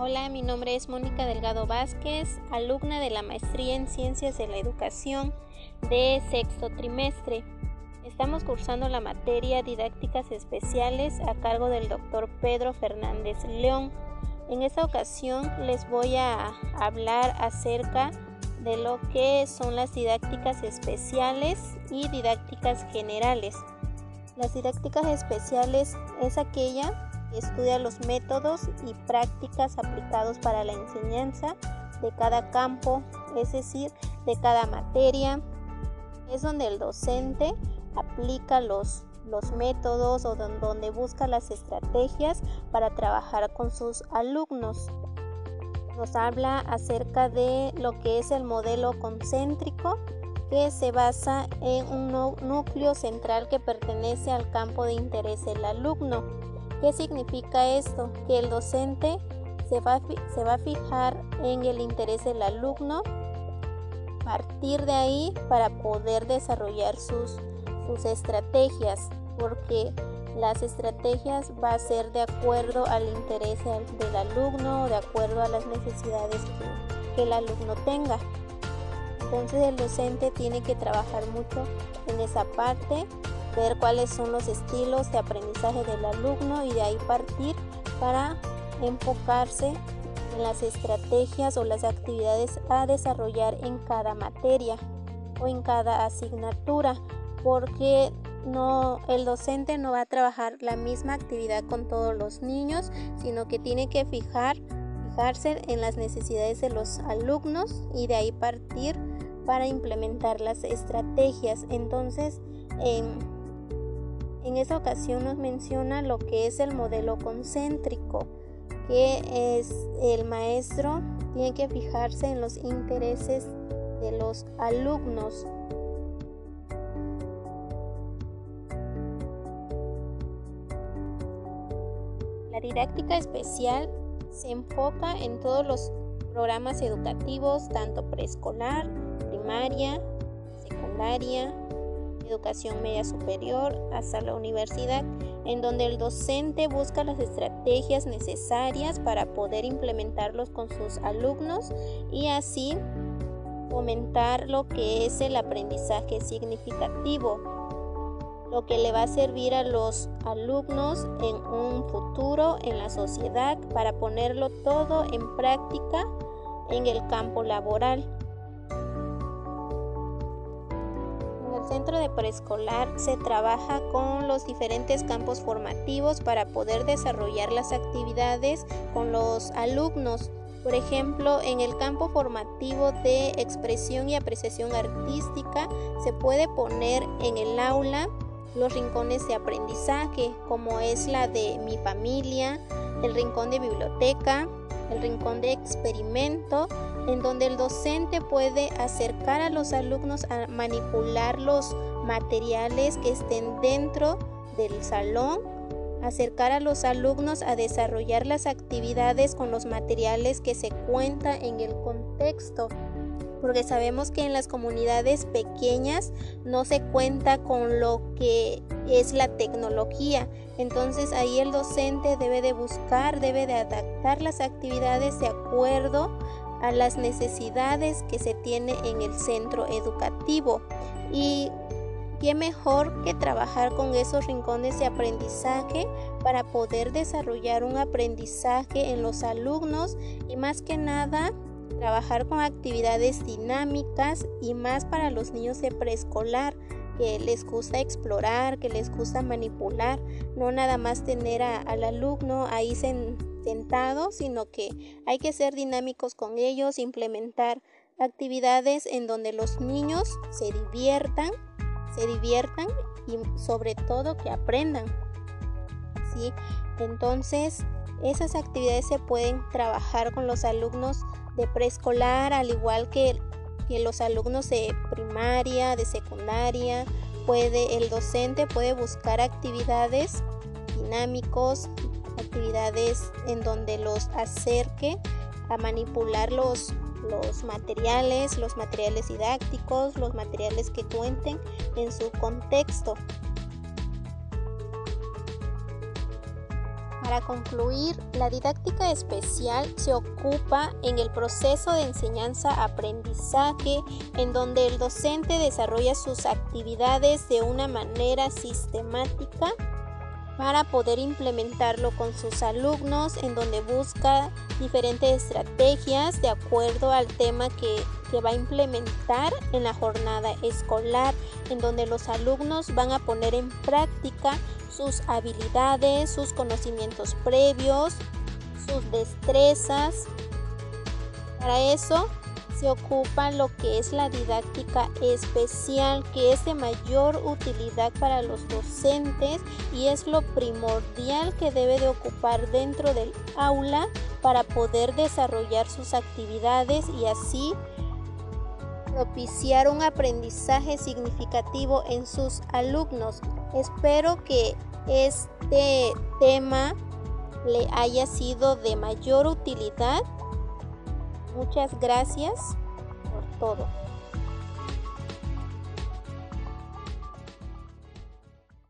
Hola, mi nombre es Mónica Delgado Vázquez, alumna de la Maestría en Ciencias de la Educación de sexto trimestre. Estamos cursando la materia Didácticas Especiales a cargo del doctor Pedro Fernández León. En esta ocasión les voy a hablar acerca de lo que son las didácticas especiales y didácticas generales. Las didácticas especiales es aquella estudia los métodos y prácticas aplicados para la enseñanza de cada campo, es decir, de cada materia. Es donde el docente aplica los, los métodos o donde busca las estrategias para trabajar con sus alumnos. Nos habla acerca de lo que es el modelo concéntrico, que se basa en un núcleo central que pertenece al campo de interés del alumno. ¿Qué significa esto? Que el docente se va, se va a fijar en el interés del alumno, partir de ahí para poder desarrollar sus, sus estrategias, porque las estrategias va a ser de acuerdo al interés del alumno, de acuerdo a las necesidades que, que el alumno tenga. Entonces el docente tiene que trabajar mucho en esa parte ver cuáles son los estilos de aprendizaje del alumno y de ahí partir para enfocarse en las estrategias o las actividades a desarrollar en cada materia o en cada asignatura porque no el docente no va a trabajar la misma actividad con todos los niños sino que tiene que fijar fijarse en las necesidades de los alumnos y de ahí partir para implementar las estrategias. Entonces en en esa ocasión nos menciona lo que es el modelo concéntrico, que es el maestro tiene que fijarse en los intereses de los alumnos. La didáctica especial se enfoca en todos los programas educativos, tanto preescolar, primaria, secundaria, educación media superior hasta la universidad, en donde el docente busca las estrategias necesarias para poder implementarlos con sus alumnos y así fomentar lo que es el aprendizaje significativo, lo que le va a servir a los alumnos en un futuro en la sociedad para ponerlo todo en práctica en el campo laboral. Centro de preescolar se trabaja con los diferentes campos formativos para poder desarrollar las actividades con los alumnos. Por ejemplo, en el campo formativo de expresión y apreciación artística se puede poner en el aula los rincones de aprendizaje, como es la de mi familia, el rincón de biblioteca, el rincón de experimento, en donde el docente puede acercar a los alumnos a manipular los materiales que estén dentro del salón, acercar a los alumnos a desarrollar las actividades con los materiales que se cuenta en el contexto porque sabemos que en las comunidades pequeñas no se cuenta con lo que es la tecnología. Entonces ahí el docente debe de buscar, debe de adaptar las actividades de acuerdo a las necesidades que se tiene en el centro educativo. Y qué mejor que trabajar con esos rincones de aprendizaje para poder desarrollar un aprendizaje en los alumnos y más que nada trabajar con actividades dinámicas y más para los niños de preescolar que les gusta explorar, que les gusta manipular, no nada más tener al alumno ahí sentado, sino que hay que ser dinámicos con ellos, implementar actividades en donde los niños se diviertan, se diviertan y sobre todo que aprendan. ¿Sí? Entonces, esas actividades se pueden trabajar con los alumnos de preescolar, al igual que, los alumnos de primaria, de secundaria. Puede, el docente puede buscar actividades dinámicos, actividades en donde los acerque a manipular los, los materiales, los materiales didácticos, los materiales que cuenten en su contexto. Para concluir, la didáctica especial se ocupa en el proceso de enseñanza-aprendizaje en donde el docente desarrolla sus actividades de una manera sistemática para poder implementarlo con sus alumnos, en donde busca diferentes estrategias de acuerdo al tema que, va a implementar en la jornada escolar, en donde los alumnos van a poner en práctica sus habilidades, sus conocimientos previos, sus destrezas. Para eso se ocupa lo que es la didáctica especial, que es de mayor utilidad para los docentes y es lo primordial que debe de ocupar dentro del aula para poder desarrollar sus actividades y así propiciar un aprendizaje significativo en sus alumnos. Espero que este tema le haya sido de mayor utilidad Muchas gracias por todo.